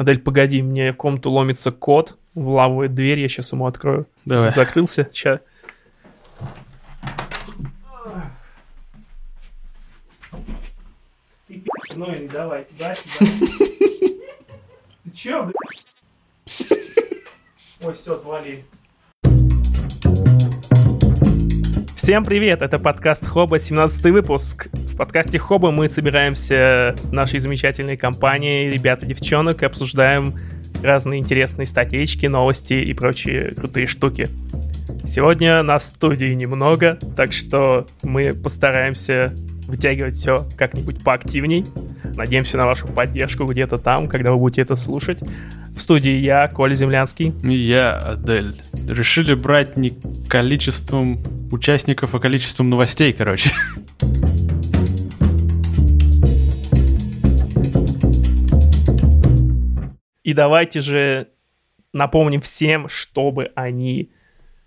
Адель, погоди, мне в комнату ломится кот, вламывает дверь, я сейчас ему открою. Давай. Закрылся, сейчас. Ты пи***, ну и давай, туда, сюда. Ты чё, блядь? Ой, все, отвали. Всем привет, это подкаст Хоба, 17 выпуск. В подкасте Хоба мы собираемся нашей замечательной компанией, ребята, девчонок, и обсуждаем разные интересные статейки, новости и прочие крутые штуки. Сегодня нас в студии немного, так что мы постараемся вытягивать все как-нибудь поактивней. Надеемся на вашу поддержку где-то там, когда вы будете это слушать. В студии я, Коля Землянский. И я, Адель. Решили брать не количеством участников, а количеством новостей, короче. И давайте же напомним всем, чтобы они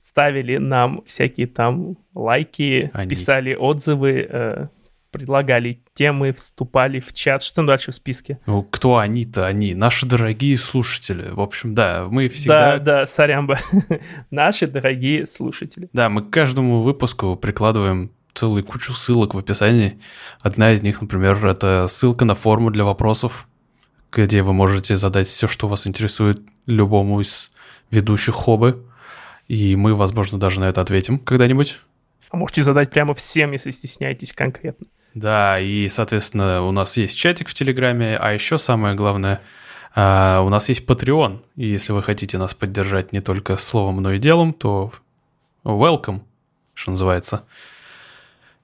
ставили нам всякие там лайки, Они. писали отзывы, э, предлагали темы, вступали в чат. Что там дальше в списке? Ну, кто они-то? Они, наши дорогие слушатели. В общем, да, мы всегда... Да, да, сорямба. Наши дорогие слушатели. Да, мы к каждому выпуску прикладываем целую кучу ссылок в описании. Одна из них, например, это ссылка на форму для вопросов, где вы можете задать все, что вас интересует любому из ведущих хобы. И мы, возможно, даже на это ответим когда-нибудь. А можете задать прямо всем, если стесняетесь конкретно. Да, и, соответственно, у нас есть чатик в Телеграме, а еще самое главное, а, у нас есть Patreon. И если вы хотите нас поддержать не только словом, но и делом, то welcome, что называется.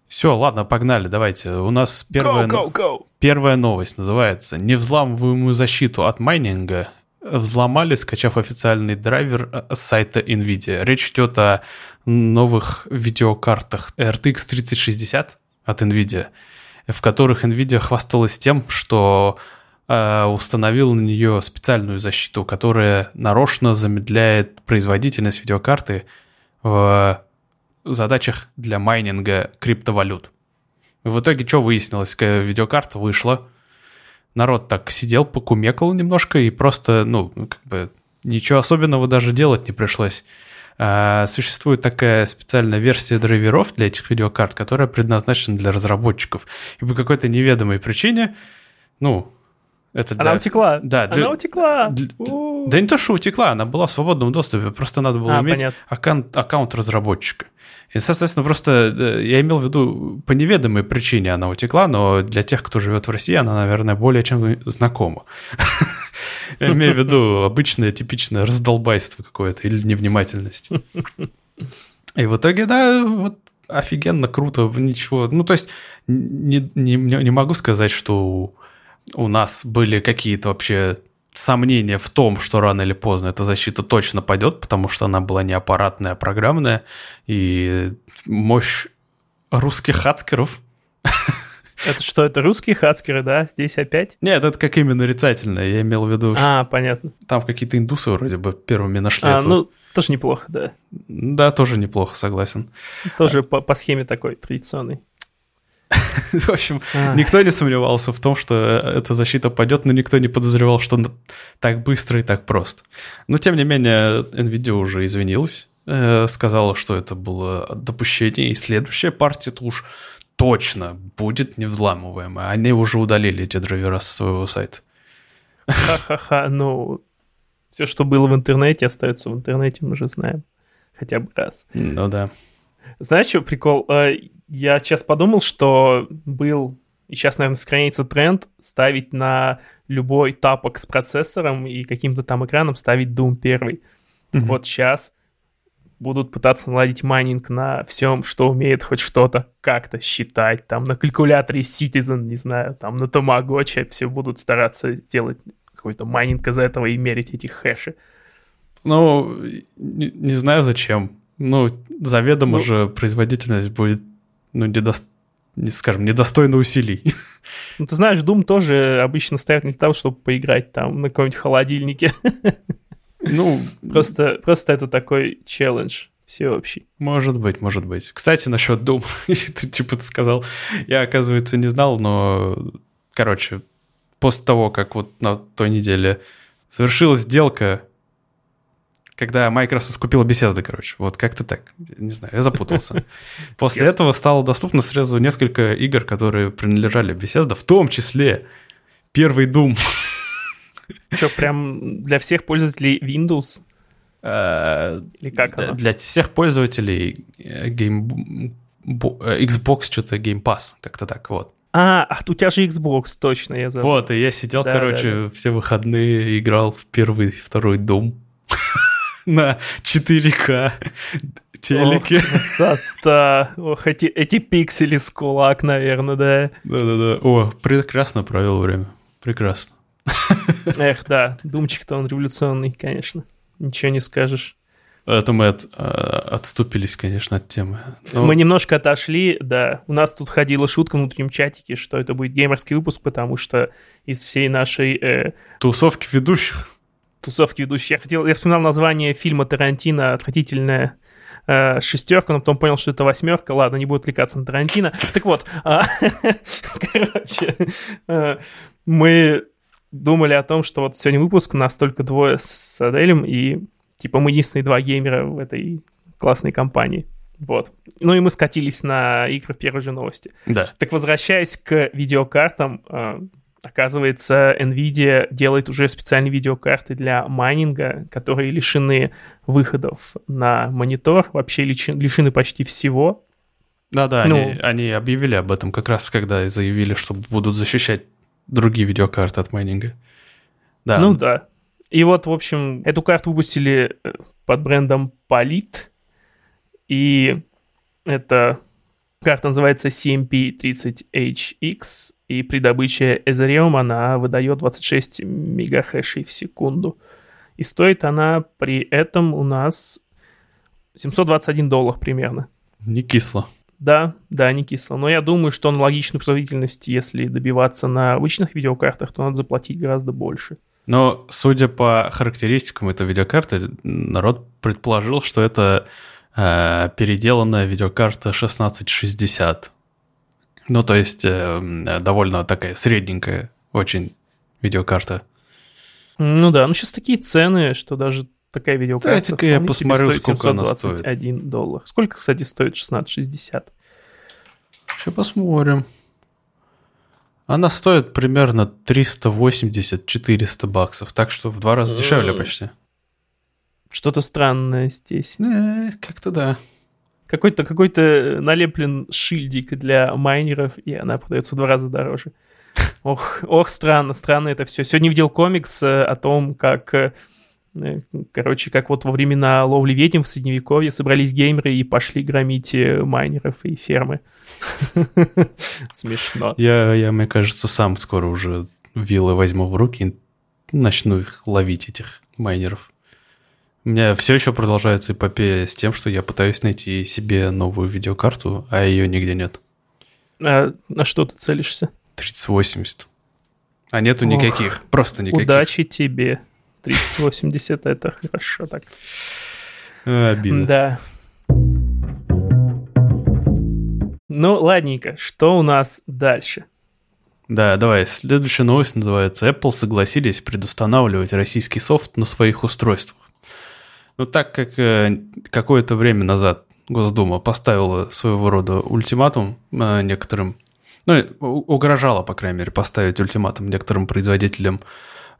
Все, ладно, погнали, давайте. У нас первая, Go, go, go! первая новость называется «Невзламываемую защиту от майнинга взломали, скачав официальный драйвер э, с сайта NVIDIA». Речь идет о новых видеокартах RTX 3060 от NVIDIA, в которых NVIDIA хвасталась тем, что э, установил на нее специальную защиту, которая нарочно замедляет производительность видеокарты в задачах для майнинга криптовалют. В итоге что выяснилось? Видеокарта вышла, народ так сидел, покумекал немножко и просто, ну, как бы ничего особенного даже делать не пришлось. А, существует такая специальная версия драйверов для этих видеокарт, которая предназначена для разработчиков. И по какой-то неведомой причине, ну, это для... Она утекла. Да, для- Она утекла. для-. Да не то, что утекла, она была в свободном доступе, просто надо было А, иметь понятно. аккаунт, аккаунт разработчика. И, соответственно, просто э, я имел в виду, по неведомой причине она утекла, но для тех, кто живет в России, она, наверное, более чем знакома. Я имею в виду обычное, типичное раздолбайство какое-то или невнимательность. И в итоге, да, вот офигенно, круто, ничего. Ну, то есть, не, не, не могу сказать, что у нас были какие-то вообще сомнения в том, что рано или поздно эта защита точно пойдет, потому что она была не аппаратная, а программная, и мощь русских хацкеров. Это что, это русские хацкеры, да? Здесь опять? Нет, это как именно нарицательное. Я имел в виду, что А, понятно. там какие-то индусы вроде бы первыми нашли А, эту. ну, тоже неплохо, да. Да, тоже неплохо, согласен. Тоже по, по схеме такой традиционной. В общем, А. никто не сомневался в том, что э, эта защита пойдет, но никто не подозревал, что так быстро и так просто. Но, тем не менее, NVIDIA уже извинилась, э, сказала, что это было допущение, и следующая партия то уж точно будет невзламываемая. Они уже удалили эти драйвера со своего сайта. Ха-ха-ха, ну, все, что было в интернете, остается в интернете, мы же знаем. Хотя бы раз. Ну да. Знаешь, что прикол? Э, Я сейчас подумал, что был, и сейчас, наверное, сохраняется тренд ставить на любой тапок с процессором и каким-то там экраном ставить Doom 1. Мгм. Вот сейчас будут пытаться наладить майнинг на всем, что умеет хоть что-то как-то считать, там на калькуляторе Citizen, не знаю, там на Тамагочи все будут стараться сделать какой-то майнинг из этого и мерить эти хэши. Ну, не, не знаю зачем. Ну, заведомо Ну, уже производительность будет, ну, недос- не скажем, недостойна усилий. Ну, ты знаешь, Doom тоже обычно ставят не для того, чтобы поиграть там на каком-нибудь холодильнике. Ну, Просто, просто это такой челлендж всеобщий. Может быть, может быть. Кстати, насчет Doom, ты типа ты сказал, я, оказывается, не знал, но, короче, после того, как вот на той неделе совершилась сделка, когда Microsoft купила Bethesda, короче. Вот как-то так. Не знаю, я запутался. После Yes. этого стало доступно сразу несколько игр, которые принадлежали Bethesda, в том числе первый Doom. Что, прям для всех пользователей Windows? Э, Или как оно? для всех пользователей э, Game... э, Xbox что-то Game Pass, как-то так, вот. А, а у тебя же Xbox, точно, я забыл. Вот, и я сидел, Да, короче, все выходные играл в первый и второй Doom на 4К телеке. Ох, красота. Ох, эти, эти пиксели с кулак, наверное, да. Да-да-да. О, прекрасно провел время. Прекрасно. Эх, да, Думчик-то он революционный, конечно. Ничего не скажешь. Это мы от- э, отступились, конечно, от темы. Ну, Мы немножко отошли, да. У нас тут ходила шутка в внутреннем чатике, что это будет геймерский выпуск, потому что из всей нашей э, Тусовки ведущих. тусовки ведущих. Я хотел, я вспоминал название фильма Тарантино «Отвратительная э, шестерка», но потом понял, что это восьмерка. Ладно, не буду отвлекаться на Тарантино. Так вот, а, короче, э, мы думали о том, что вот сегодня выпуск, нас только двое с Аделем, и типа мы единственные два геймера в этой классной компании. Вот. Ну и мы скатились на игры в первой же новости. Да. Так возвращаясь к видеокартам, э, оказывается, Nvidia делает уже специальные видеокарты для майнинга, которые лишены выходов на монитор, вообще лишены почти всего. Да-да, Ну. они, они объявили об этом как раз, когда заявили, что будут защищать другие видеокарты от майнинга. Да. Ну да. И вот, в общем, эту карту выпустили э, под брендом Polit, и это карта называется CMP30HX, и при добыче Ethereum она выдает 26 мегахэшей в секунду. И стоит она при этом у нас 721 доллар примерно. Не кисло. Да, да, не кисло. Но я думаю, что аналогичную производительность, если добиваться на обычных видеокартах, то надо заплатить гораздо больше. Но, судя по характеристикам этой видеокарты, народ предположил, что это э, переделанная видеокарта 1660. Ну, то есть, э, довольно такая средненькая очень видеокарта. Ну да, ну сейчас такие цены, что даже такая видеокарта Дайте-ка я посмотрю, сколько она стоит. 721 доллар. Сколько, кстати, стоит 1660? Сейчас посмотрим. Она стоит примерно 380-400 баксов, так что в два раза дешевле М. почти. Что-то странное здесь. Э, как-то да. Какой-то какой налеплен шильдик для майнеров, и она продается в два раза дороже. Ох, ох, странно, странно это все. Сегодня видел комикс э, о том, как, э, э, короче, как вот во времена ловли ведьм в Средневековье собрались геймеры и пошли громить э, майнеров и фермы. Смешно. Я, я, мне кажется, сам скоро уже вилы возьму в руки и начну их ловить, этих майнеров. У меня все еще продолжается эпопея с тем, что я пытаюсь найти себе новую видеокарту, а ее нигде нет. А на что ты целишься? 3080. А нету Ох, никаких, просто никаких. Удачи тебе. 3080 это хорошо так. А, обидно. Да. Ну, ладненько, что у нас дальше? Да, давай, следующая новость называется Apple согласились предустанавливать российский софт на своих устройствах. Ну, так как э, какое-то время назад Госдума поставила своего рода ультиматум э, некоторым, ну, угрожала, по крайней мере, поставить ультиматум некоторым производителям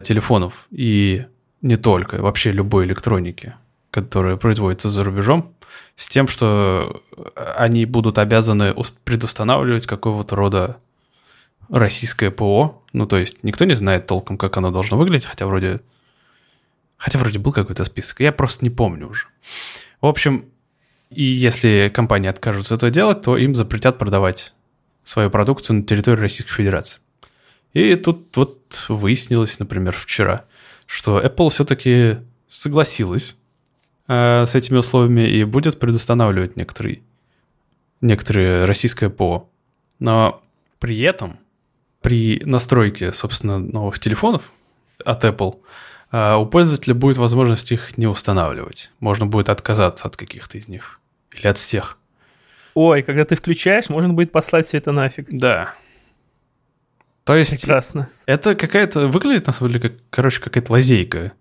телефонов и не только, вообще любой электроники, которая производится за рубежом, с тем, что они будут обязаны ус- предустанавливать какого-то рода российское ПО. Ну, то есть никто не знает толком, как оно должно выглядеть, хотя вроде... Хотя вроде был какой-то список, я просто не помню уже. В общем, и если компании откажутся это делать, то им запретят продавать свою продукцию на территории Российской Федерации. И тут вот выяснилось, например, вчера, что Apple все-таки согласилась э, с этими условиями и будет предустанавливать некоторые, некоторые российское ПО. Но при этом, при настройке, собственно, новых телефонов от Apple, э, у пользователя будет возможность их не устанавливать. Можно будет отказаться от каких-то из них. Или от всех. Ой, когда ты включаешь, можно будет послать все это нафиг. Да. То есть Прекрасно. это какая-то... Выглядит, на самом деле, как, короче, какая-то лазейка.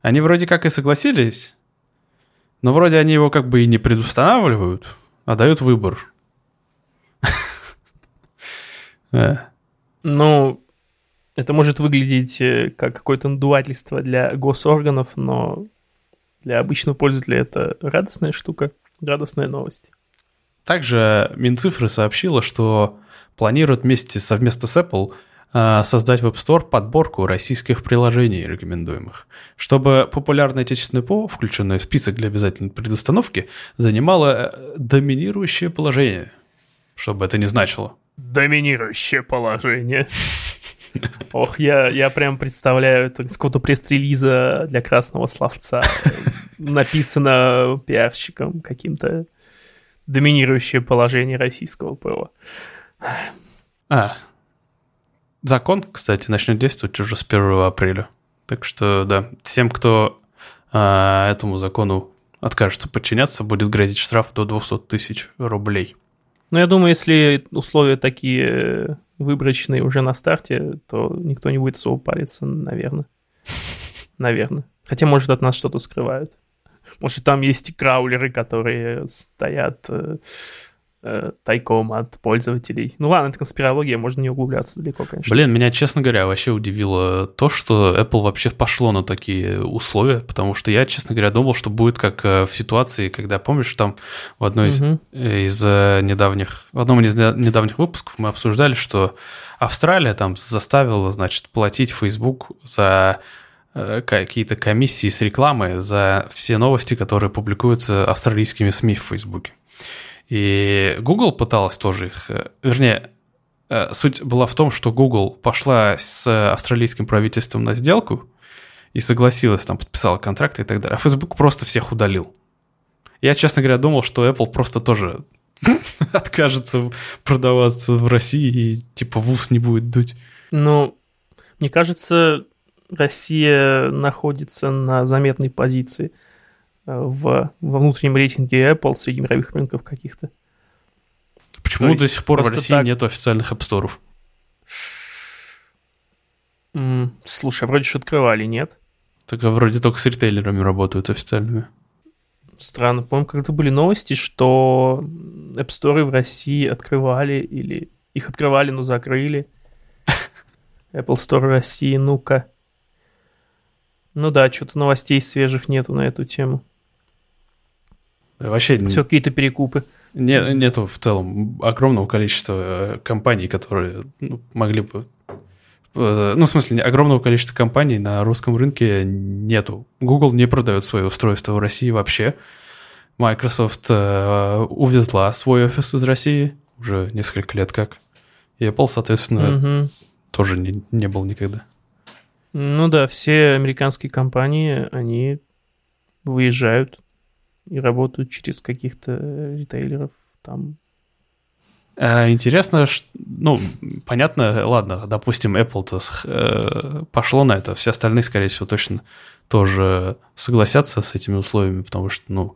Они вроде как и согласились, но вроде они его как бы и не предустанавливают, а дают выбор. Ну, это может выглядеть э, как какое-то надувательство для госорганов, но для обычного пользователя это радостная штука, радостная новость. Также Минцифры сообщила, что планирует вместе совместно с Apple э, создать в App Store подборку российских приложений рекомендуемых, чтобы популярное отечественное ПО, включенное в список для обязательной предустановки, занимало э, доминирующее положение, чтобы это не значило. Доминирующее положение. Ох, я, я прям представляю из какого-то пресс-релиза для красного словца. Написано пиарщиком каким-то доминирующее положение российского ПО. А, закон, кстати, начнет действовать уже с 1 апреля. Так что, да, всем, кто а, этому закону откажется подчиняться, будет грозить штраф до 200 тысяч рублей. Ну, я думаю, если условия такие выборочные уже на старте, то никто не будет особо париться, наверное. Наверное. Хотя, может, от нас что-то скрывают. Может, там есть краулеры, которые стоят э, э, тайком от пользователей. Ну ладно, это конспирология, можно не углубляться далеко, конечно. Блин, меня, честно говоря, вообще удивило то, что Apple вообще пошло на такие условия, потому что я, честно говоря, думал, что будет как э, в ситуации, когда, помнишь, там в одной из, Мгм. из э, недавних, в одном из не- недавних выпусков мы обсуждали, что Австралия там заставила, значит, платить Facebook за э, какие-то комиссии с рекламы за все новости, которые публикуются австралийскими СМИ в Фейсбуке. И Google пыталась тоже их, э, вернее, э, суть была в том, что Google пошла с австралийским правительством на сделку и согласилась, там подписала контракты и так далее, а Facebook просто всех удалил. Я, честно говоря, думал, что Apple просто тоже откажется продаваться в России и типа в ус не будет дуть. Ну, мне кажется, Россия находится на заметной позиции в, во внутреннем рейтинге Apple среди мировых рынков каких-то. Почему есть до сих пор в России так- нет официальных App Store? М, Слушай, вроде же открывали, нет? Так а вроде только с ритейлерами работают официальными. Странно. По-моему, как-то были новости, что App Store в России открывали или их открывали, но закрыли. Apple Store в России, ну-ка. Ну да, что-то новостей свежих нету на эту тему. Вообще Все какие-то перекупы. Не, нету в целом огромного количества э, компаний, которые ну, могли бы... э, Ну, в смысле, огромного количества компаний на русском рынке нету. Google не продает свои устройства в России вообще. Microsoft э, увезла свой офис из России уже несколько лет как. И Apple, соответственно, Мгм. тоже не, не был никогда. Ну да, все американские компании, они выезжают и работают через каких-то ритейлеров там. А, Интересно, ш- ну, понятно, ладно, допустим, Apple-то э, пошло на это, все остальные, скорее всего, точно тоже согласятся с этими условиями, потому что, ну,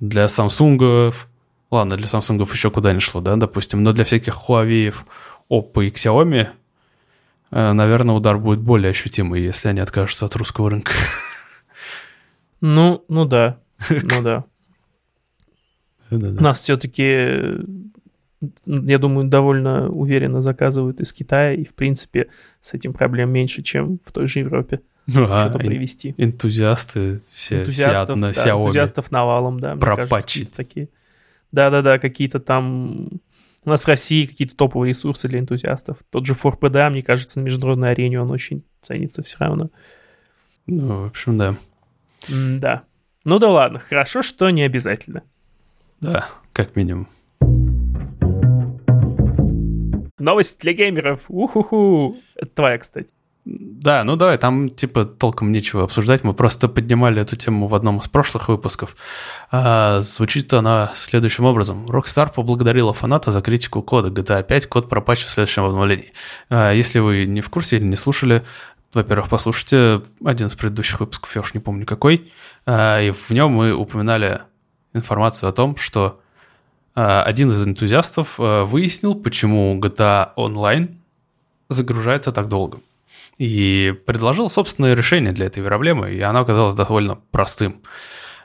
для Samsung, ладно, для Samsung еще куда ни шло, да, допустим, но для всяких Huawei, Oppo и Xiaomi, э, наверное, удар будет более ощутимый, если они откажутся от русского рынка. Ну, ну да, ну да. Нас все-таки, я думаю, довольно уверенно заказывают из Китая, и, в принципе, с этим проблем меньше, чем в той же Европе Ну, а, что-то эн- привезти. энтузиасты все энтузиастов, сидят на да, Xiaomi. энтузиастов навалом, да. какие-то такие. Да-да-да, какие-то там... У нас в России какие-то топовые ресурсы для энтузиастов. Тот же ForPDA, мне кажется, на международной арене он очень ценится все равно. Ну, в общем, да. да. Ну да ладно, хорошо, что не обязательно. Да, как минимум. Новость для геймеров. Уху-ху. Это твоя, кстати. Да, ну давай, там типа толком нечего обсуждать. Мы просто поднимали эту тему в одном из прошлых выпусков. А, звучит она следующим образом. Rockstar поблагодарила фаната за критику кода GTA 5, код пропатчен в следующем обновлении. А, если вы не в курсе или не слушали, во-первых, послушайте один из предыдущих выпусков, я уж не помню какой, а, и в нем мы упоминали информацию о том, что а, один из энтузиастов а, выяснил, почему GTA Online загружается так долго. И предложил собственное решение для этой проблемы, и оно оказалось довольно простым.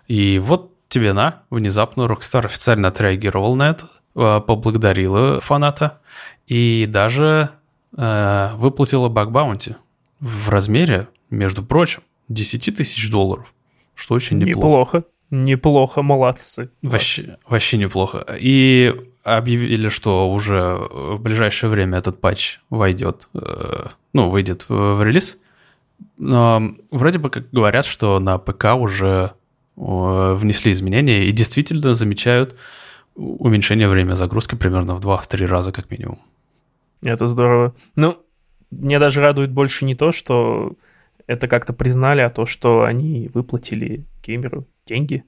И вот тебе на, внезапно Rockstar официально отреагировал на это, поблагодарила фаната и даже э, выплатила баг-баунти в размере, между прочим, 10 тысяч долларов, что очень неплохо. Неплохо, неплохо, молодцы. Вообще, вообще неплохо. И объявили, что уже в ближайшее время этот патч войдет, э, ну, выйдет в релиз. Но вроде бы как говорят, что на ПК уже э, внесли изменения и действительно замечают уменьшение времени загрузки примерно в 2-3 раза как минимум. Это здорово. Ну, меня даже радует больше не то, что это как-то признали, а то, что они выплатили геймеру деньги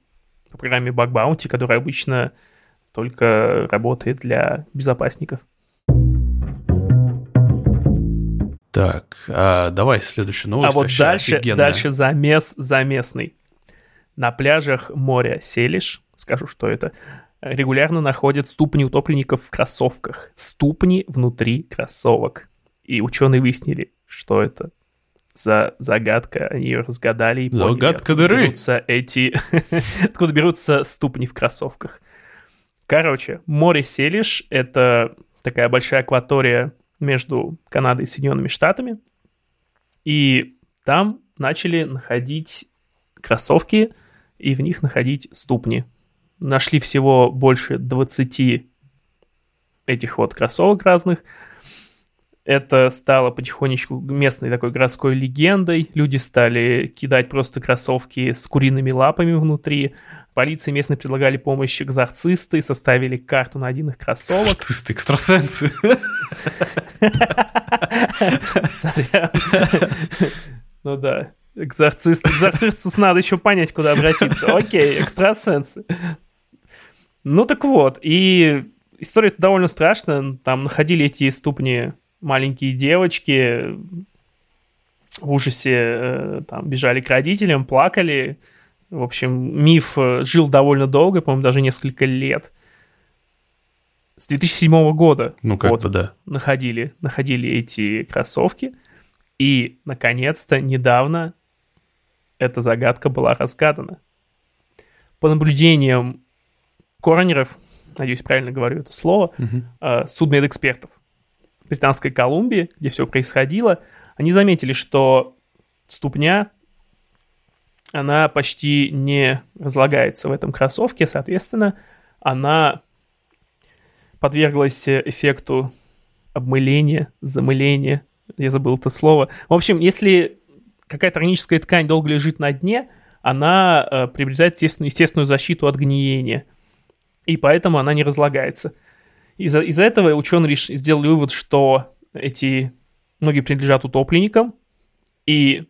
по программе Bug Bounty, которая обычно только работает для безопасников. Так, а давай следующую новость. А вот дальше, дальше замес, заместный. На пляжах моря Селиш, скажу, что это, регулярно находят ступни утопленников в кроссовках. Ступни внутри кроссовок. И ученые выяснили, что это за загадка. Они ее разгадали и поняли, Загадка откуда дыры. берутся эти... откуда берутся ступни в кроссовках. Короче, море Селиш — это такая большая акватория между Канадой и Соединенными Штатами. И там начали находить кроссовки и в них находить ступни. Нашли всего больше 20 этих вот кроссовок разных. Это стало потихонечку местной такой городской легендой. Люди стали кидать просто кроссовки с куриными лапами внутри. Полиции местные предлагали помощь экзорцисты, составили карту на один их кроссовок. Экзорцисты, экстрасенсы. Ну да, экзорцист. Экзорцисту надо еще понять, куда обратиться. Окей, экстрасенсы. Ну так вот, и история довольно страшная. Там находили эти ступни маленькие девочки в ужасе э, там бежали к родителям, плакали, в общем, миф э, жил довольно долго, по-моему, даже несколько лет. С 2007 года ну, как вот, бы, да. находили, находили эти кроссовки. И, наконец-то, недавно эта загадка была разгадана. По наблюдениям коронеров, надеюсь, правильно говорю это слово, угу. судмедэкспертов Британской Колумбии, где все происходило, они заметили, что ступня она почти не разлагается в этом кроссовке, соответственно, она подверглась эффекту обмыления, замыления, я забыл это слово. В общем, если какая-то органическая ткань долго лежит на дне, она э, приобретает естественную, естественную защиту от гниения, и поэтому она не разлагается. Из-за из этого ученые реш... сделали вывод, что эти ноги принадлежат утопленникам, и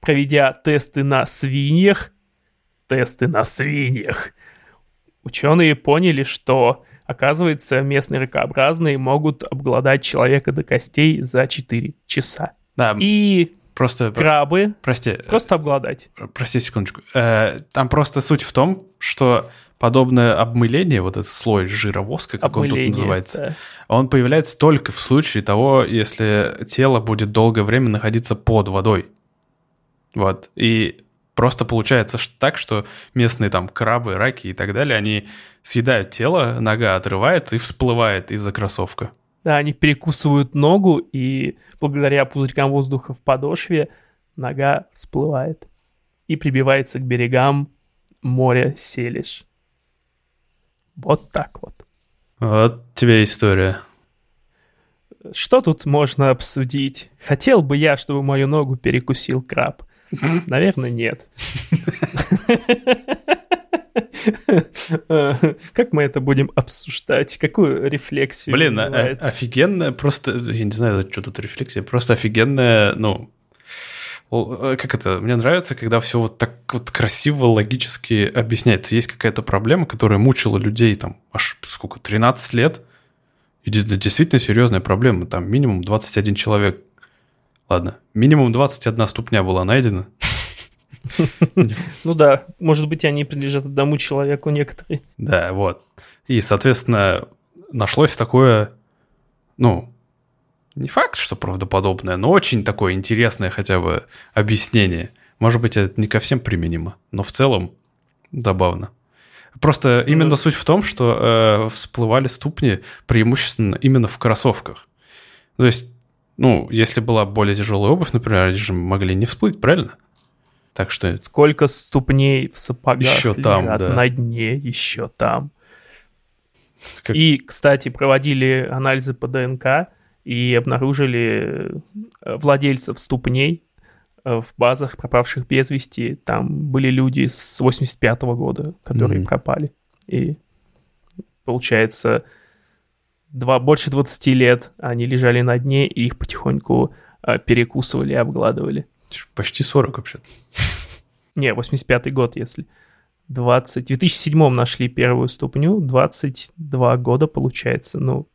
проведя тесты на свиньях, тесты на свиньях, ученые поняли, что, оказывается, местные ракообразные могут обглодать человека до костей за 4 часа. Да. И просто крабы прости, просто обглодать. Прости секундочку. Э, там просто суть в том, что подобное обмыление, вот этот слой жира воска, как обмыление, он тут называется, да. он появляется только в случае того, если тело будет долгое время находиться под водой. Вот. И просто получается так, что местные там крабы, раки и так далее, они съедают тело, нога отрывается и всплывает из-за кроссовка. Да, они перекусывают ногу, и благодаря пузырькам воздуха в подошве нога всплывает и прибивается к берегам моря Селиш. Вот так вот. Вот тебе история. Что тут можно обсудить? Хотел бы я, чтобы мою ногу перекусил краб. Наверное, нет. Как мы это будем обсуждать? Какую рефлексию? Блин, а, офигенная, просто, я не знаю, что тут рефлексия, просто офигенная, ну, как это, мне нравится, когда все вот так вот красиво, логически объясняется. Есть какая-то проблема, которая мучила людей там аж сколько, 13 лет, и действительно серьезная проблема, там минимум 21 человек Ладно, минимум 21 ступня была найдена. Ну да, может быть, они принадлежат одному человеку некоторые. Да, вот. И, соответственно, нашлось такое, ну, не факт, что правдоподобное, но очень такое интересное хотя бы объяснение. Может быть, это не ко всем применимо, но в целом забавно. Просто именно ну, суть в том, что э, всплывали ступни преимущественно именно в кроссовках. То есть, ну, если была более тяжелая обувь, например, они же могли не всплыть, правильно? Так что... Сколько ступней в сапогах еще там, да. на дне, еще там. Как... И, кстати, проводили анализы по ДНК и обнаружили э, владельцев ступней э, в базах пропавших без вести. Там были люди с 85 -го года, которые mm-hmm. пропали. И получается, два, больше 20 лет они лежали на дне, и их потихоньку э, перекусывали и обгладывали. Почти 40 вообще. Не, 85 год, если. 20... В 2007 нашли первую ступню, 22 года получается, ну,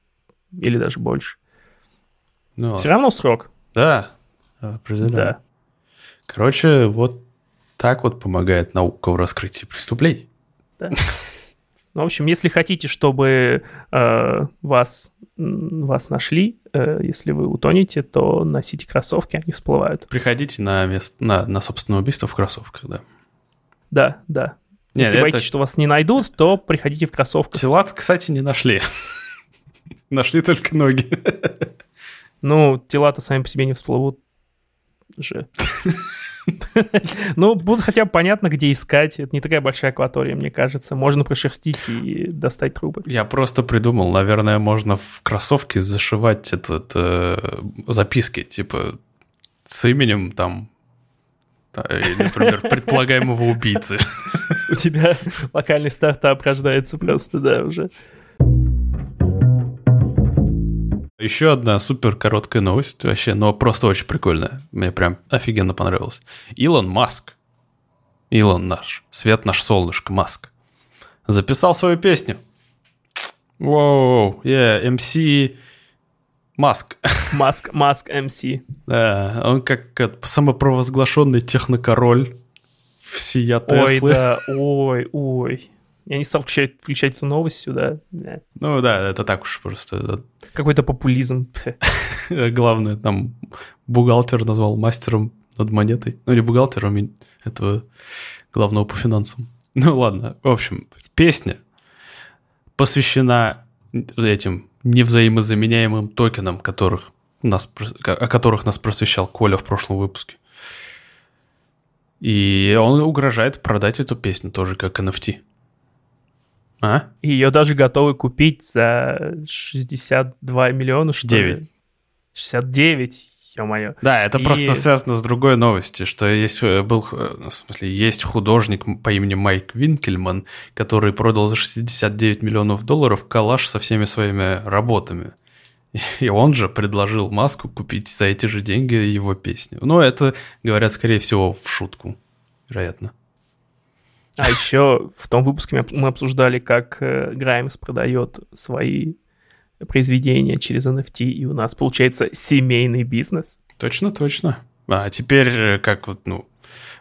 или даже больше. Ну, Все равно срок. Да, определенно. Да. Короче, вот так вот помогает наука в раскрытии преступлений. Да. Ну, в общем, если хотите, чтобы э, вас, вас нашли, э, если вы утонете, то носите кроссовки, они всплывают. Приходите на, место, на, на собственное убийство в кроссовках, да. Да, да. Нет, если это... боитесь, что вас не найдут, то приходите в кроссовках. Тела, кстати, не нашли. Нашли только ноги. Ну, тела-то сами по себе не всплывут же. Ну, будет хотя бы понятно, где искать. Это не такая большая акватория, мне кажется. Можно прошерстить и достать трубы. Я просто придумал, наверное, можно в кроссовке зашивать этот э, записки, типа с именем там например, предполагаемого убийцы. У тебя локальный стартап рождается просто, да, уже. Еще одна супер короткая новость вообще, но просто очень прикольная. Мне прям офигенно понравилось. Илон Маск, Илон наш, свет наш солнышко, Маск, записал свою песню. Воу, yeah, MC Маск. Маск, Маск MC. Да, он как, как самопровозглашенный технокороль всея Теслы. Ой, да, ой, ой. Я не стал включать, включать эту новость сюда. Ну да, это так уж просто. Какой-то популизм. Главное, там бухгалтер назвал мастером над монетой. Ну, не бухгалтером, этого главного по финансам. Ну ладно, в общем, песня посвящена этим невзаимозаменяемым токенам, которых нас, о которых нас просвещал Коля в прошлом выпуске. И он угрожает продать эту песню тоже как NFT. А? Ее даже готовы купить за 62 миллиона, что 9. ли? 69, ё-моё. Да, это и... просто связано с другой новостью, что есть, э, был, э, в смысле, есть художник по имени Майк Винкельман, который продал за 69 миллионов долларов коллаж со всеми своими работами. И он же предложил Маску купить за эти же деньги его песню. Но это, говорят, скорее всего, в шутку, вероятно. А еще в том выпуске мы обсуждали, как э, Граймс продает свои произведения через NFT, и у нас получается семейный бизнес. Точно, точно. А теперь, э, как вот, ну,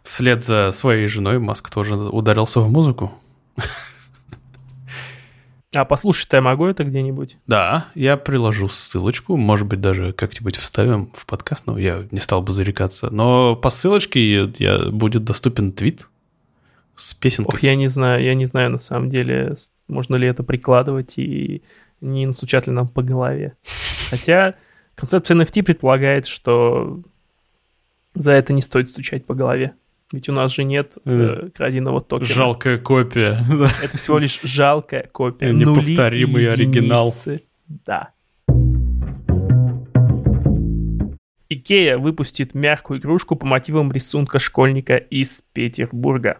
вслед за своей женой Маск тоже ударился в музыку. А послушать-то я могу это где-нибудь? Да, я приложу ссылочку, может быть, даже как-нибудь вставим в подкаст, но я не стал бы зарекаться. Но по ссылочке я, будет доступен твит с песенкой. Ох, я не знаю, я не знаю на самом деле, можно ли это прикладывать и не настучат ли нам по голове. Хотя концепция NFT предполагает, что за это не стоит стучать по голове. Ведь у нас же нет э, краденого токена. Жалкая копия. Это всего лишь жалкая копия. Неповторимый оригинал. Да. Икея выпустит мягкую игрушку по мотивам рисунка школьника из Петербурга.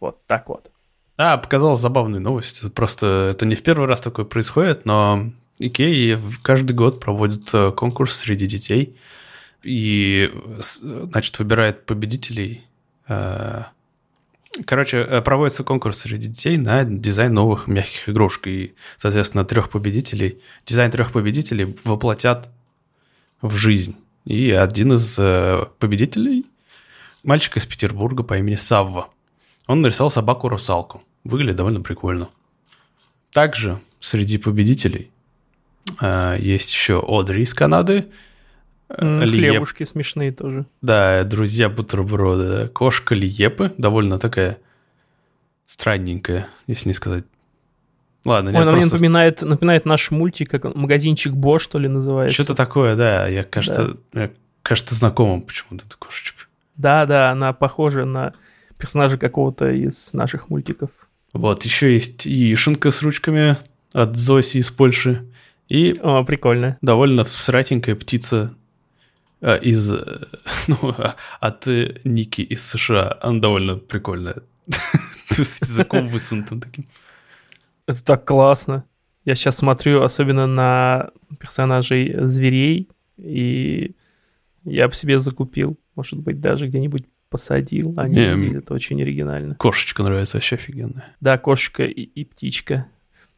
Вот так вот. А, показалась забавная новость. Просто это не в первый раз такое происходит, но Икея каждый год проводит э, конкурс среди детей и, значит, выбирает победителей. Э, короче, э, проводится конкурс среди детей на дизайн новых мягких игрушек. И, соответственно, трех победителей, дизайн трех победителей воплотят в жизнь. И один из победителей – мальчик из Петербурга по имени Савва – он нарисовал собаку-русалку. Выглядит довольно прикольно. Также среди победителей э, есть еще Одри из Канады Лиеп. Хлебушки смешные тоже. Да, друзья бутерброда. да. Кошка Лиепы, довольно такая странненькая, если не сказать. Ладно, Ой, нет, она мне просто напоминает, напоминает наш мультик, как он, магазинчик Бо, что ли, называется. что-то такое, да. Я, кажется, я, кажется, знакомым почему-то эта кошечка. Да, да, она похожа на персонажа какого-то из наших мультиков. Вот, еще есть яишенка с ручками от Зоси из Польши. И О, прикольно. довольно сратенькая птица э, из, э, ну, а- от э, Ники из США. Она довольно прикольная. С языком высунутым таким. Это так классно. Я сейчас смотрю особенно на персонажей зверей, и я бы себе закупил. Может быть, даже где-нибудь посадил. Они Не, выглядят очень оригинально. Кошечка нравится, вообще офигенная. Да, кошечка и, и птичка.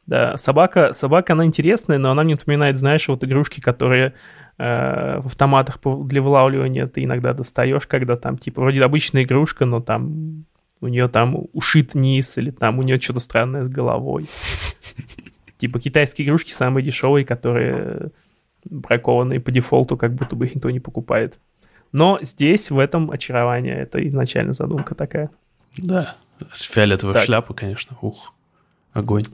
Да, собака, собака, она интересная, но она мне напоминает, знаешь, вот игрушки, которые э, в автоматах для вылавливания ты иногда достаешь, когда там, типа, вроде обычная игрушка, но там у нее там ушит низ, или там у нее что-то странное с головой. Типа китайские игрушки самые дешевые, которые бракованные по дефолту, как будто бы их никто не покупает. Но здесь, в этом очарование, это изначально задумка такая. Да, с фиолетовой Так. шляпы, конечно. Ух, огонь.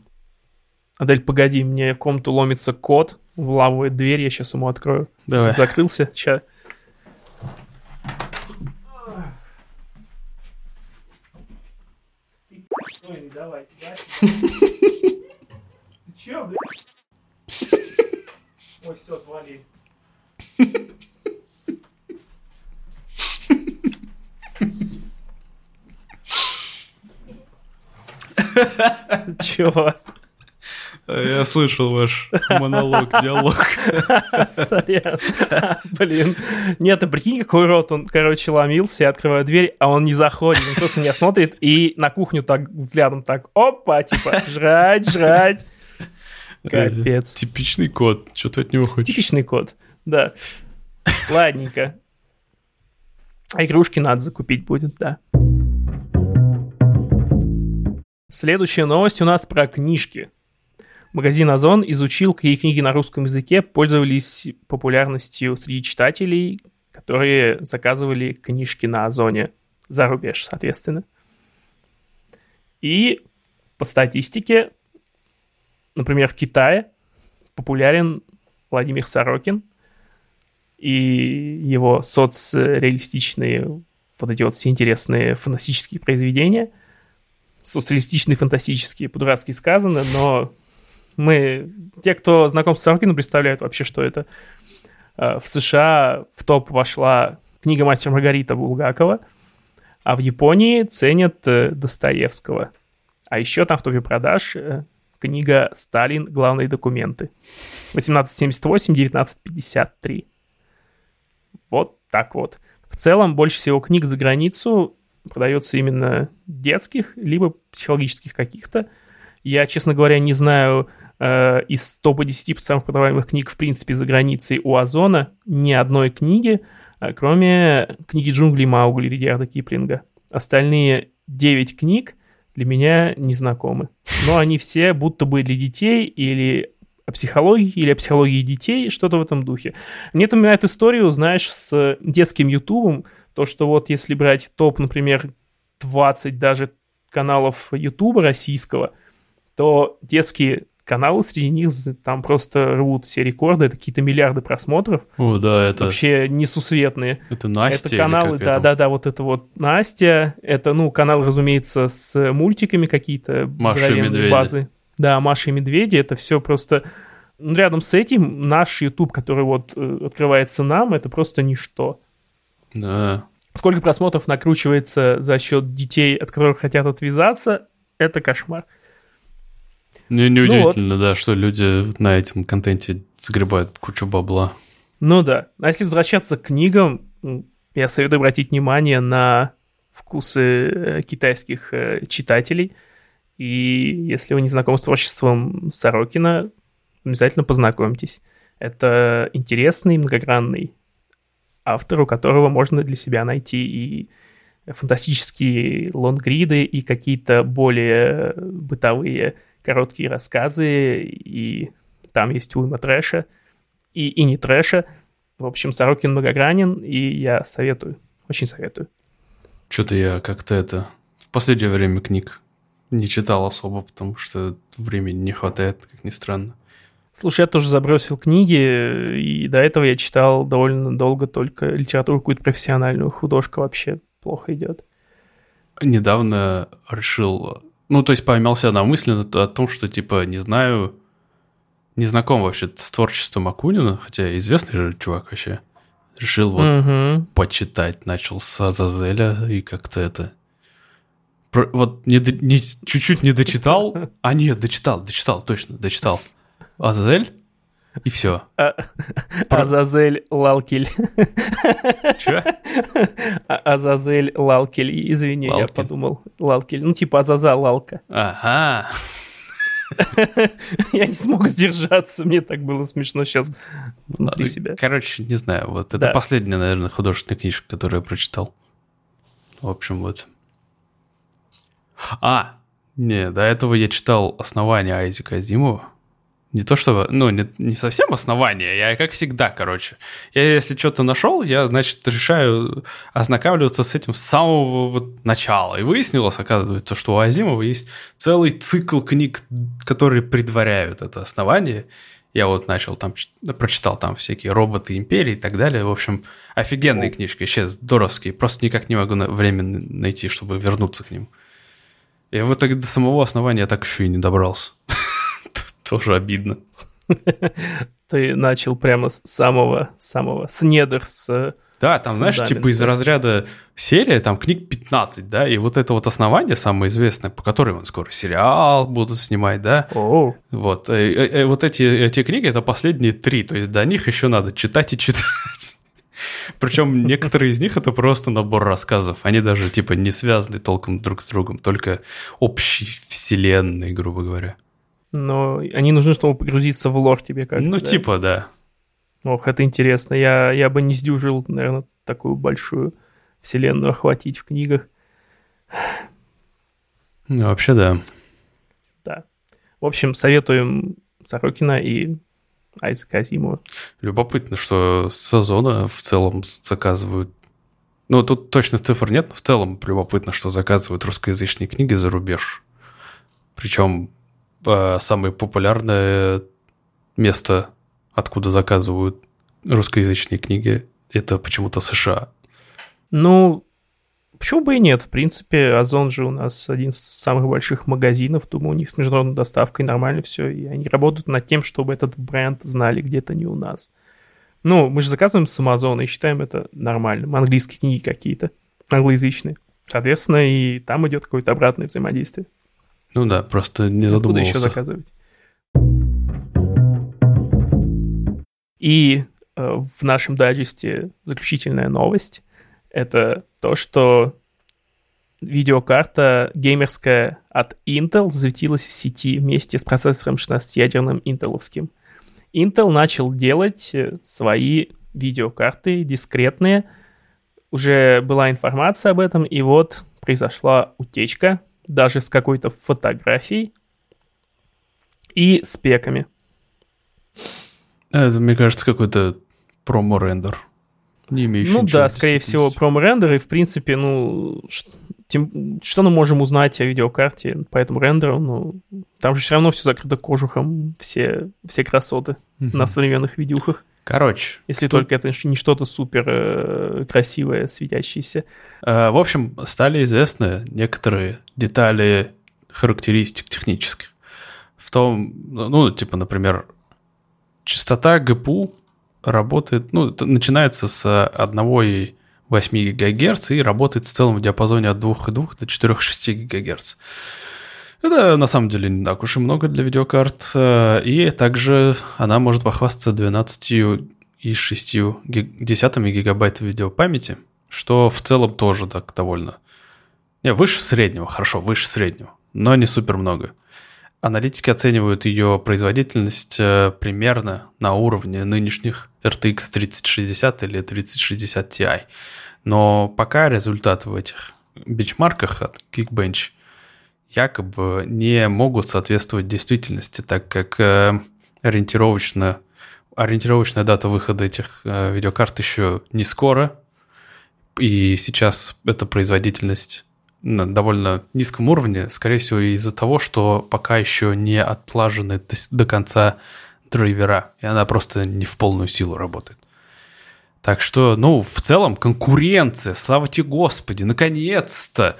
Адель, погоди, мне в комнату ломится кот, вламывает дверь, я сейчас ему открою. Давай. Тут закрылся, сейчас. давай, Че, блядь? Ой, все, отвали. Чего? Я слышал ваш монолог, диалог. Сорян. Блин. Нет, ты прикинь, какой рот он, короче, ломился, я открываю дверь, а он не заходит, он просто меня смотрит и на кухню так взглядом так, опа, типа, жрать, жрать. Капец. Типичный кот. Что ты от него хочешь? Типичный кот, да. Ладненько. А игрушки надо закупить будет, да. Следующая новость у нас про книжки. Магазин Озон изучил, какие книги на русском языке пользовались популярностью среди читателей, которые заказывали книжки на Озоне за рубеж, соответственно. И по статистике, например, в Китае популярен Владимир Сорокин и его соцреалистичные, вот эти вот все интересные фантастические произведения. Соцреалистичные, фантастические, по-дурацки сказано, но мы, те, кто знаком с Сорокином, представляют вообще, что это. Э, В США в топ вошла книга «Мастер Маргарита» Булгакова, а в Японии ценят э, Достоевского. А еще там в топе продаж э, книга «Сталин. Главные документы». 1878-1953. Вот так вот. В целом, больше всего книг за границу продается именно детских, либо психологических каких-то. Я, честно говоря, не знаю э, из топа 10 самых продаваемых книг, в принципе, за границей у Озона ни одной книги, э, кроме книги «Джунгли Маугли» Ридиарда Киплинга. Остальные 9 книг для меня не знакомы. Но они все будто бы для детей или о психологии или о психологии детей, что-то в этом духе. Мне напоминает историю, знаешь, с детским ютубом, то, что вот если брать топ, например, 20 даже каналов ютуба российского, то детские каналы среди них там просто рвут все рекорды, это какие-то миллиарды просмотров, О, да, это, вообще несусветные. это Настя это каналы, да, это? да, да, вот это вот Настя, это, ну, канал, разумеется, с мультиками какие-то, Маша и Медведи. базы. Да, Маша и Медведи, это все просто... ну, Рядом с этим наш YouTube, который вот э, открывается нам, это просто ничто. Да. Сколько просмотров накручивается за счет детей, от которых хотят отвязаться, это кошмар. Не, Ну неудивительно, да, что люди на этом контенте загребают кучу бабла. Ну да. А если возвращаться к книгам, я советую обратить внимание на вкусы э, китайских э, читателей. И если вы не знакомы с творчеством Сорокина, обязательно познакомьтесь. Это интересный, многогранный автор, у которого можно для себя найти и фантастические лонгриды, и какие-то более бытовые короткие рассказы, и там есть уйма трэша, и, и не трэша. В общем, Сорокин многогранен, и я советую, очень советую. Что-то я как-то это... В последнее время книг не читал особо, потому что времени не хватает, как ни странно. Слушай, я тоже забросил книги, и до этого я читал довольно долго только литературу какую-то профессиональную. Художка вообще плохо идет. Недавно решил... Ну, то есть поймался на мысли о том, что, типа, не знаю, не знаком вообще с творчеством Акунина, хотя известный же чувак вообще. Решил вот угу. почитать, начал с Азазеля и как-то это... Вот не, не, чуть-чуть не дочитал, а нет, дочитал, дочитал, точно, дочитал. Азазель, и все. А, Про... Азазель Лалкель. Че? А, Азазель Лалкель. Извини, Лалкель. я подумал. Лалкель. Ну, типа Азаза Лалка. Ага. Я не смог сдержаться, мне так было смешно сейчас внутри а, себя. Короче, не знаю, вот это последняя, наверное, художественная книжка, которую я прочитал. В общем, вот. А, не, до этого я читал «Основание» Айзека Азимова. Не то чтобы, ну, не, не совсем основание, я как всегда, короче. Я если что-то нашел, я, значит, решаю ознакомливаться с этим с самого вот начала. И выяснилось, оказывается, что у Азимова есть целый цикл книг, которые предваряют это основание. Я вот начал там, прочитал там всякие роботы империи и так далее. В общем, офигенные книжки, вообще здоровские. Просто никак не могу время найти, чтобы вернуться к ним. И в итоге до самого основания я так еще и не добрался. Тоже обидно. Ты начал прямо с самого, самого, с недр, с да, там, знаешь, типа из разряда серия, там книг 15, да, и вот это вот основание самое известное, по которой он скоро сериал будут снимать, да. О. Вот, и, и, э, вот эти, эти книги, это последние три, то есть до них еще надо читать и читать. Причем некоторые из них это просто набор рассказов, они даже типа не связаны толком друг с другом, только общей вселенной, грубо говоря но они нужны, чтобы погрузиться в лор тебе как Ну, да? типа, да. Ох, это интересно. Я, я бы не сдюжил, наверное, такую большую вселенную охватить в книгах. Ну, вообще, да. Да. В общем, советуем Сорокина и Айзека Азимова. Любопытно, что сезона в целом заказывают ну, тут точно цифр нет, но в целом любопытно, что заказывают русскоязычные книги за рубеж. Причем самое популярное место, откуда заказывают русскоязычные книги, это почему-то США. Ну, почему бы и нет? В принципе, Озон же у нас один из самых больших магазинов. Думаю, у них с международной доставкой нормально все. И они работают над тем, чтобы этот бренд знали где-то не у нас. Ну, мы же заказываем с Амазона и считаем это нормальным. Английские книги какие-то, англоязычные. Соответственно, и там идет какое-то обратное взаимодействие. Ну да, просто не задумывался. Откуда еще заказывать? И э, в нашем дайджесте заключительная новость. Это то, что видеокарта геймерская от Intel засветилась в сети вместе с процессором 16-ядерным интеловским. Intel начал делать э, свои видеокарты дискретные. Уже была информация об этом, и вот произошла утечка даже с какой-то фотографией и спеками. Это, мне кажется, какой-то промо-рендер. Не имеющий Ну да, скорее всего, промо-рендер, и в принципе, ну, тем, что мы можем узнать о видеокарте по этому рендеру? Ну, там же все равно все закрыто кожухом, все, все красоты угу. на современных видюхах. Короче. Если тут... только это не что-то супер э, красивое, светящееся. Э, в общем, стали известны некоторые детали характеристик технических. В том, ну, типа, например, частота ГПУ работает, ну, начинается с 1,8 ГГц и работает в целом в диапазоне от 2,2 до 4,6 ГГц. Это на самом деле не так уж и много для видеокарт. Э, и также она может похвастаться 12 и 6 десятыми гигабайт видеопамяти, что в целом тоже так довольно. Не, выше среднего, хорошо, выше среднего, но не супер много. Аналитики оценивают ее производительность э, примерно на уровне нынешних RTX 3060 или 3060 Ti. Но пока результаты в этих бенчмарках от Geekbench якобы не могут соответствовать действительности, так как э, ориентировочно ориентировочная дата выхода этих э, видеокарт еще не скоро, и сейчас эта производительность на довольно низком уровне, скорее всего, из-за того, что пока еще не отлажены до, до конца драйвера, и она просто не в полную силу работает. Так что, ну, в целом, конкуренция, слава тебе Господи, наконец-то!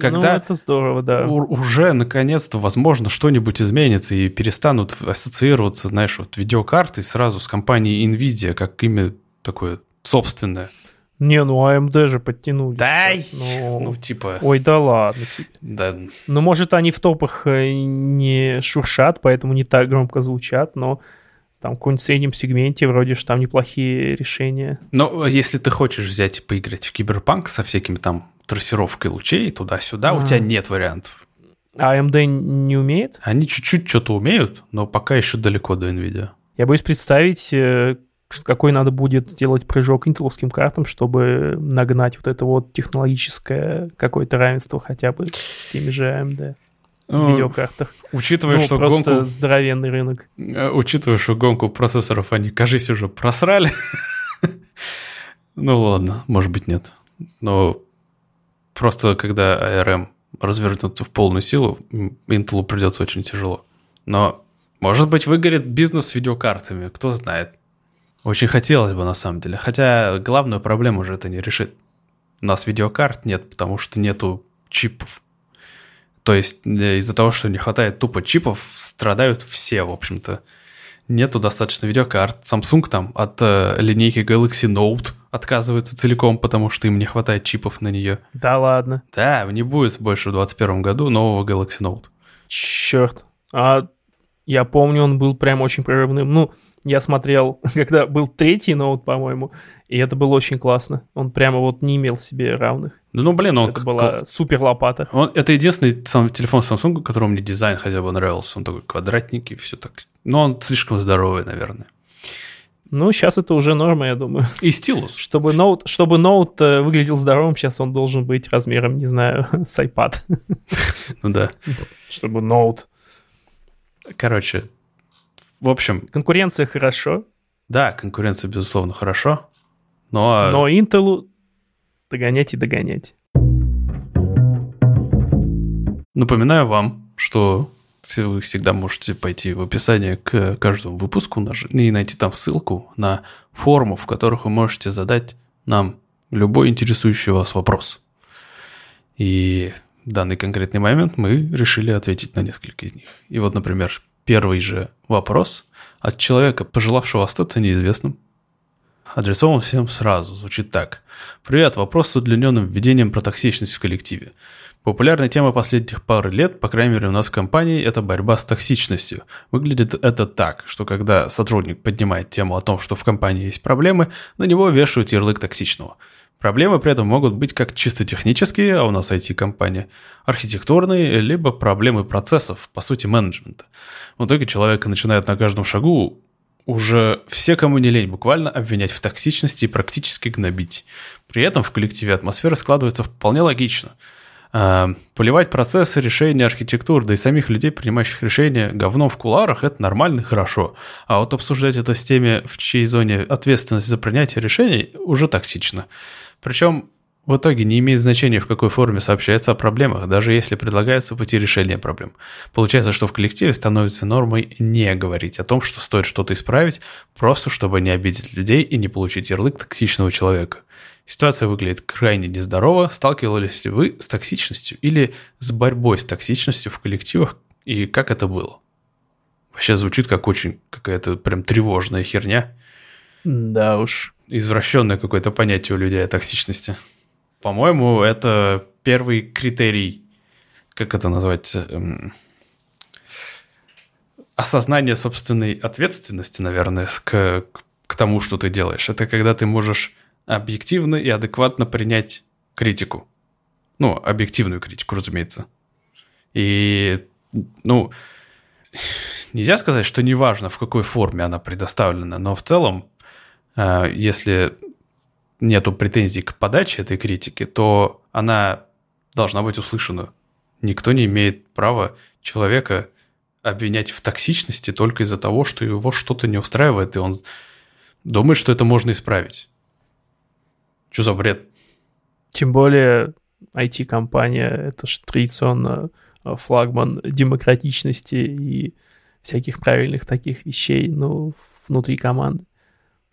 Когда ну, это здорово, да. уже наконец-то, возможно, что-нибудь изменится и перестанут ассоциироваться, знаешь, вот видеокарты сразу с компанией Nvidia, как имя такое собственное. Не, ну AMD же подтянули. Да, ну, ну, типа... Ой, да ладно. Типа. Да. Ну, может, они в топах э, не шуршат, поэтому не так громко звучат, но там в каком-нибудь среднем сегменте вроде же там неплохие решения. Но если ты хочешь взять и поиграть в киберпанк со всякими там трассировкой лучей туда-сюда, а. у тебя нет вариантов. А AMD не умеет? Они чуть-чуть что-то умеют, но пока еще далеко до NVIDIA. Я боюсь представить, э, какой надо будет сделать прыжок интеловским картам, чтобы нагнать вот это вот технологическое какое-то равенство хотя бы с теми же AMD видеокартах. Учитывая, ну, что просто гонку... здоровенный рынок. Э, учитывая, что гонку процессоров они, кажись, уже просрали. ну ладно, может быть, нет. Но просто когда ARM развернется в полную силу, Intel придется очень тяжело. Но, может быть, выгорит бизнес с видеокартами, кто знает. Очень хотелось бы, на самом деле. Хотя главную проблему уже это не решит. У нас видеокарт нет, потому что нету чипов. То есть э, из-за того, что не хватает тупо чипов, страдают все, в общем-то. Нету достаточно видеокарт. Samsung там от э, линейки Galaxy Note отказывается целиком, потому что им не хватает чипов на нее. Да ладно. Да, не будет больше в 2021 году нового Galaxy Note. Черт. А я помню, он был прям очень прорывным. Ну, я смотрел, когда был третий ноут, по-моему, и это было очень классно. Он прямо вот не имел себе равных. Ну, блин, он... Это была супер лопата. Он, это единственный сам, телефон Samsung, которому мне дизайн хотя бы нравился. Он такой квадратненький, все так. Но он слишком здоровый, наверное. Ну, сейчас это уже норма, я думаю. И стилус. Чтобы ноут, чтобы ноут э, выглядел здоровым, сейчас он должен быть размером, не знаю, с iPad. Ну да. Чтобы ноут. Короче, в общем... Конкуренция хорошо. Да, конкуренция, безусловно, хорошо. Но... Но Intel догонять и догонять. Напоминаю вам, что все вы всегда можете пойти в описание к каждому выпуску и найти там ссылку на форму, в которых вы можете задать нам любой интересующий вас вопрос. И в данный конкретный момент мы решили ответить на несколько из них. И вот, например, первый же вопрос от человека, пожелавшего остаться неизвестным, адресован всем сразу, звучит так. Привет, вопрос с удлиненным введением про токсичность в коллективе. Популярная тема последних пары лет, по крайней мере у нас в компании, это борьба с токсичностью. Выглядит это так, что когда сотрудник поднимает тему о том, что в компании есть проблемы, на него вешают ярлык токсичного. Проблемы при этом могут быть как чисто технические, а у нас IT-компания, архитектурные, либо проблемы процессов, по сути, менеджмента. В итоге человека начинает на каждом шагу уже все, кому не лень, буквально обвинять в токсичности и практически гнобить. При этом в коллективе атмосфера складывается вполне логично. А, поливать процессы, решения, архитектур, да и самих людей, принимающих решения, говно в куларах – это нормально и хорошо. А вот обсуждать это с теми, в чьей зоне ответственность за принятие решений, уже токсично. Причем в итоге не имеет значения, в какой форме сообщается о проблемах, даже если предлагаются пути решения проблем. Получается, что в коллективе становится нормой не говорить о том, что стоит что-то исправить, просто чтобы не обидеть людей и не получить ярлык токсичного человека. Ситуация выглядит крайне нездорово. Сталкивались ли вы с токсичностью или с борьбой с токсичностью в коллективах и как это было? Вообще звучит как очень какая-то прям тревожная херня. Да уж. Извращенное какое-то понятие у людей о токсичности. По-моему, это первый критерий, как это назвать, эм, осознание собственной ответственности, наверное, к, к тому, что ты делаешь. Это когда ты можешь объективно и адекватно принять критику. Ну, объективную критику, разумеется. И, ну, нельзя сказать, что неважно, в какой форме она предоставлена, но в целом, если нету претензий к подаче этой критики, то она должна быть услышана. Никто не имеет права человека обвинять в токсичности только из-за того, что его что-то не устраивает, и он думает, что это можно исправить. Что за бред? Тем более IT-компания — это же традиционно э, флагман демократичности и всяких правильных таких вещей, ну, внутри команды.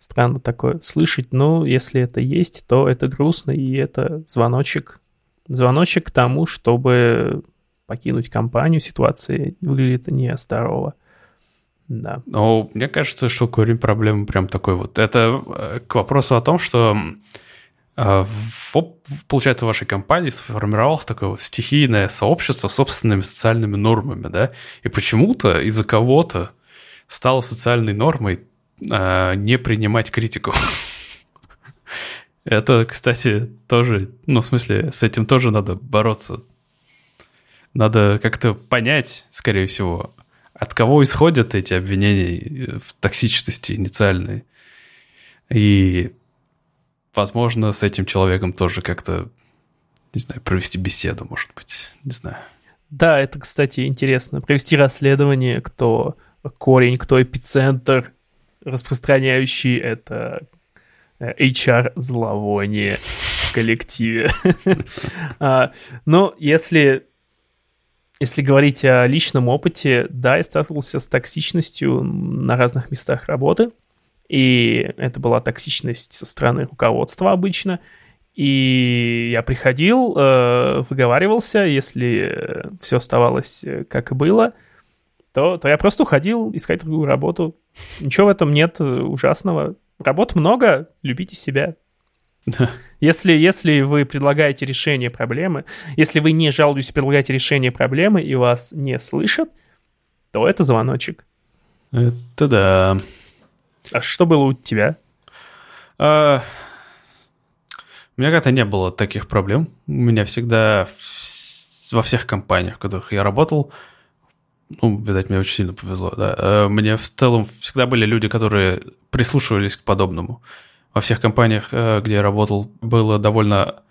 Странно такое слышать, но если это есть, то это грустно, и это звоночек, звоночек к тому, чтобы покинуть компанию, ситуация выглядит нездорово. Да. Ну, мне кажется, что корень проблемы прям такой вот. Это э, к вопросу о том, что э, в, получается, в вашей компании сформировалось такое вот стихийное сообщество с собственными социальными нормами, да, и почему-то из-за кого-то стало социальной нормой э, не принимать критику. Это, кстати, тоже, ну, в смысле, с этим тоже надо бороться. Надо как-то понять, скорее всего, от кого исходят эти обвинения в токсичности инициальной. И, возможно, с этим человеком тоже как-то, не знаю, провести беседу, может быть, не знаю. Да, это, кстати, интересно. Провести расследование, кто корень, кто эпицентр, распространяющий это HR-зловоние в коллективе. А, но если если говорить о личном опыте, да, я сталкивался с токсичностью на разных местах работы. И это была токсичность со стороны руководства обычно. И я приходил, э, выговаривался, если все оставалось э, как и было, то, то я просто уходил искать другую работу. Ничего в этом нет э, ужасного. Работ много, любите себя. Если, если вы предлагаете решение проблемы, если вы не жалуетесь, предлагаете решение проблемы и вас не слышат, то это звоночек. Это да. А что было у тебя? А, у меня как-то не было таких проблем. У меня всегда во всех компаниях, в которых я работал, ну, видать, мне очень сильно повезло, да. Э, мне в целом всегда были люди, которые прислушивались к подобному во всех компаниях, э, где я работал, было довольно,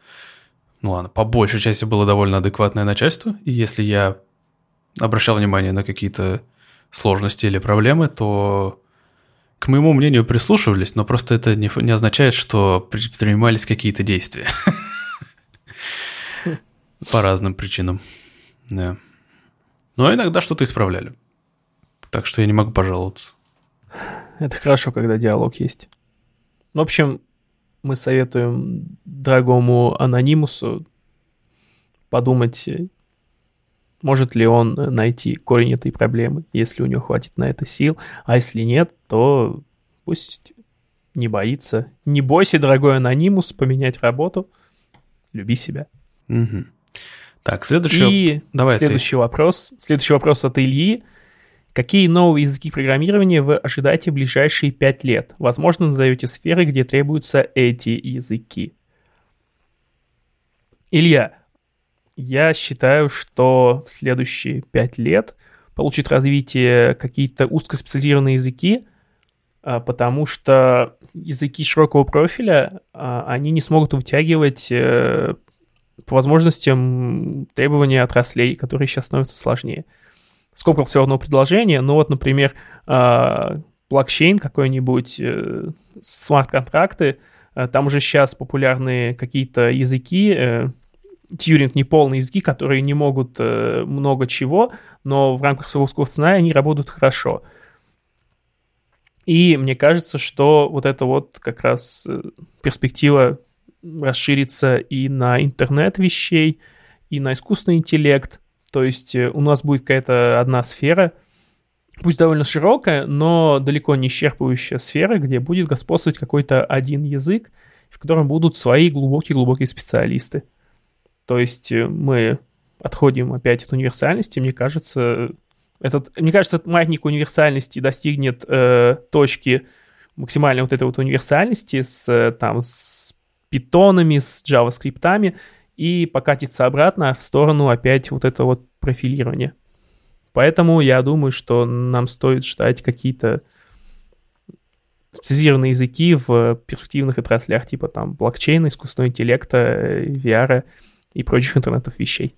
ну ладно, по большей части было довольно адекватное начальство, и если я обращал внимание на какие-то сложности или проблемы, то к моему мнению прислушивались, но просто это не, не означает, что предпринимались какие-то действия. По разным причинам. Да. Но иногда что-то исправляли. Так что я не могу пожаловаться. Это хорошо, когда диалог есть. В общем, мы советуем дорогому анонимусу подумать, может ли он найти корень этой проблемы, если у него хватит на это сил, а если нет, то пусть не боится. Не бойся, дорогой анонимус, поменять работу. Люби себя. Угу. Так, следующий, И Давай следующий ты. вопрос. Следующий вопрос от Ильи. Какие новые языки программирования вы ожидаете в ближайшие пять лет? Возможно, назовете сферы, где требуются эти языки. Илья, я считаю, что в следующие пять лет получит развитие какие-то узкоспециализированные языки, а, потому что языки широкого профиля, а, они не смогут вытягивать э, по возможностям требования отраслей, которые сейчас становятся сложнее скопил все одно предложение, но вот, например, а, блокчейн какой-нибудь, э, смарт-контракты, э, там уже сейчас популярны какие-то языки, э, тьюринг неполные языки, которые не могут много чего, но в рамках своего сценария они работают хорошо. И мне кажется, что вот это вот как раз перспектива расширится и на интернет вещей, и на искусственный интеллект, то есть э, у нас будет какая-то одна сфера, пусть довольно широкая, но далеко не исчерпывающая сфера, где будет господствовать какой-то один язык, в котором будут свои глубокие-глубокие специалисты. То есть э, мы отходим опять от универсальности, мне кажется, этот, мне кажется, этот маятник универсальности достигнет э, точки максимальной вот этой вот универсальности с, э, там, с питонами, с JavaScript, и покатится обратно в сторону опять вот этого вот профилирования. Поэтому я думаю, что нам стоит ждать какие-то специализированные языки в перспективных отраслях, типа там блокчейна, искусственного интеллекта, VR и прочих интернетов вещей.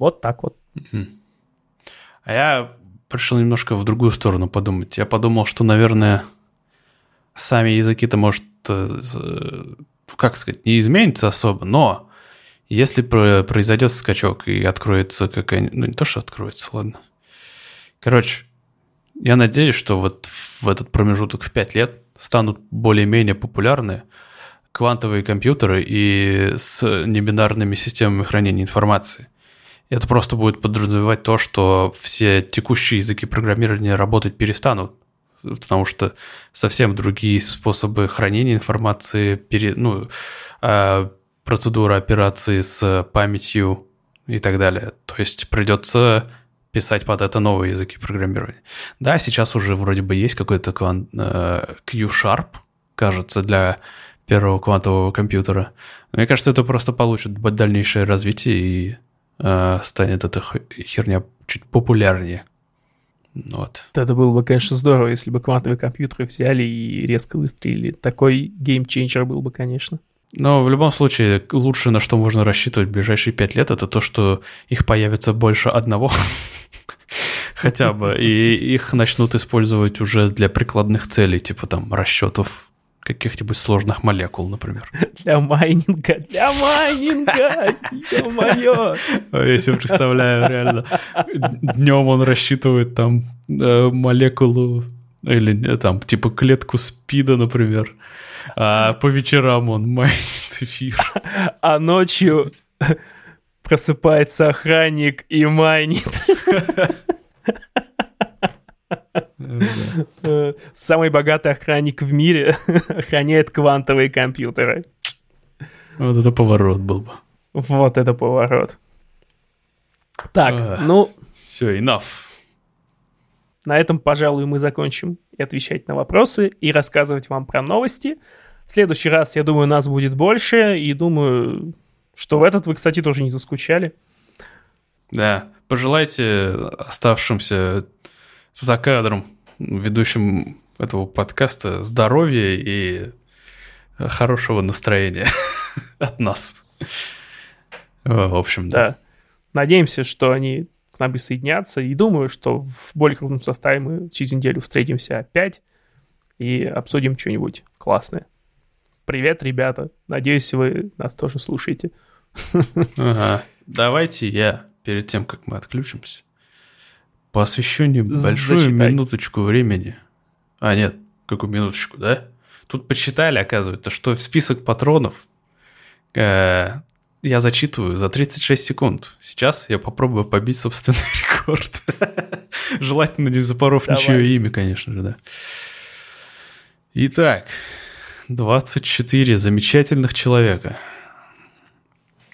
Вот так вот. А я решил немножко в другую сторону подумать. Я подумал, что, наверное, сами языки-то, может, э, как сказать, не изменится особо, но если произойдет скачок и откроется какая-нибудь... Ну, не то, что откроется, ладно. Короче, я надеюсь, что вот в этот промежуток в 5 лет станут более-менее популярны квантовые компьютеры и с небинарными системами хранения информации. Это просто будет подразумевать то, что все текущие языки программирования работать перестанут, потому что совсем другие способы хранения информации, пере, ну, э, процедура операции с памятью и так далее. То есть придется писать под это новые языки программирования. Да, сейчас уже вроде бы есть какой-то квант, э, Q-Sharp, кажется, для первого квантового компьютера. Мне кажется, это просто получит дальнейшее развитие и э, станет эта херня чуть популярнее. Вот. Это было бы, конечно, здорово, если бы квантовые компьютеры взяли и резко выстрелили. Такой геймченджер был бы, конечно. Но в любом случае, лучше на что можно рассчитывать в ближайшие пять лет, это то, что их появится больше одного хотя бы, и их начнут использовать уже для прикладных целей, типа там расчетов каких-нибудь сложных молекул, например. Для майнинга, для майнинга, ё-моё. Я себе представляю, реально. Днем он рассчитывает там э, молекулу или э, там типа клетку спида, например. А по вечерам он майнит эфир. А ночью просыпается охранник и майнит. Самый богатый охранник в мире охраняет квантовые компьютеры. Вот это поворот был бы. Вот это поворот. Так, ну... Все, enough. На этом, пожалуй, мы закончим и отвечать на вопросы, и рассказывать вам про новости. В следующий раз, я думаю, нас будет больше, и думаю, что в этот вы, кстати, тоже не заскучали. Да, пожелайте оставшимся за кадром ведущим этого подкаста здоровья и хорошего настроения от нас. В общем, да. да. Надеемся, что они к нам присоединятся. И думаю, что в более крупном составе мы через неделю встретимся опять и обсудим что-нибудь классное. Привет, ребята. Надеюсь, вы нас тоже слушаете. Ага. Давайте я, перед тем, как мы отключимся, Посвящу небольшую Зачитай. минуточку времени. А, нет, какую минуточку, да? Тут почитали, оказывается, что в список патронов э, я зачитываю за 36 секунд. Сейчас я попробую побить собственный рекорд. Желательно не запоров ничье имя, конечно же, да. Итак, 24 замечательных человека.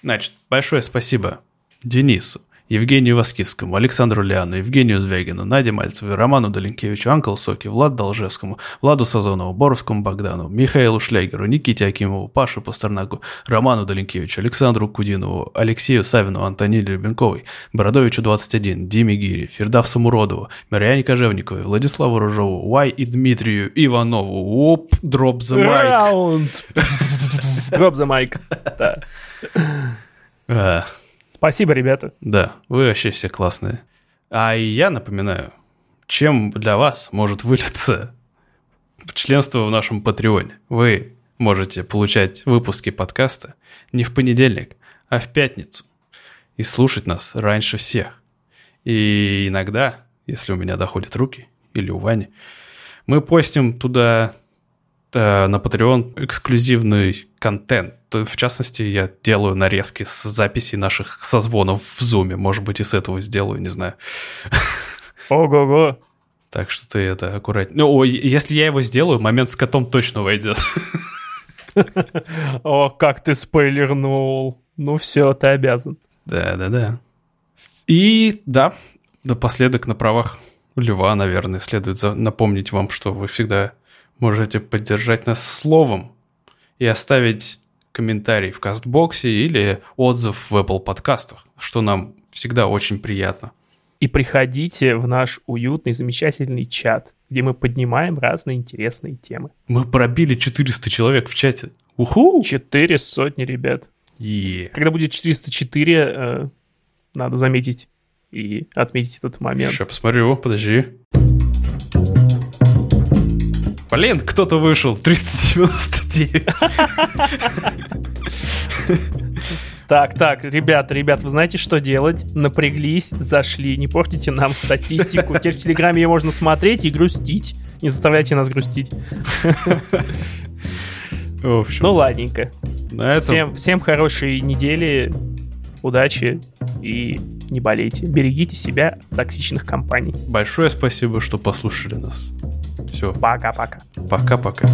Значит, большое спасибо Денису, Евгению Васкивскому, Александру Ляну, Евгению Звягину, Наде Мальцевой, Роману Доленкевичу, Анкл Соки, Влад Должевскому, Владу Сазонову, Боровскому Богдану, Михаилу Шлягеру, Никите Акимову, Паше Пастернаку, Роману Доленкевичу, Александру Кудинову, Алексею Савину, Антониле Любенковой, Бородовичу 21, Диме Гири, Фердавсу Муродову, Марьяне Кожевниковой, Владиславу Ружову, Уай и Дмитрию Иванову. Оп, дроп за майк. Раунд. Дроп за майк. Да. Спасибо, ребята. Да, вы вообще все классные. А я напоминаю, чем для вас может вылиться членство в нашем Патреоне. Вы можете получать выпуски подкаста не в понедельник, а в пятницу. И слушать нас раньше всех. И иногда, если у меня доходят руки, или у Вани, мы постим туда на Patreon эксклюзивный контент в частности, я делаю нарезки с записей наших созвонов в Зуме. Может быть, и с этого сделаю, не знаю. Ого-го. Так что ты это аккуратнее. Ну, если я его сделаю, момент с котом точно войдет. О, как ты спойлернул. Ну все, ты обязан. Да-да-да. И да, напоследок на правах Льва, наверное, следует напомнить вам, что вы всегда можете поддержать нас словом и оставить комментарий в кастбоксе или отзыв в Apple подкастах, что нам всегда очень приятно. И приходите в наш уютный, замечательный чат, где мы поднимаем разные интересные темы. Мы пробили 400 человек в чате. Уху! Четыре сотни, ребят. Yeah. Когда будет 404, э, надо заметить, и отметить этот момент. Сейчас посмотрю, подожди. Блин, кто-то вышел. 399. Так, так, ребята, ребят, вы знаете, что делать? Напряглись, зашли, не портите нам статистику. Теперь в Телеграме ее можно смотреть и грустить. Не заставляйте нас грустить. В общем, Ну ладненько. на этом Всем, всем хорошей недели, удачи и не болейте. Берегите себя от токсичных компаний. большое спасибо, что послушали нас. Все, Пока-пока. пока-пока.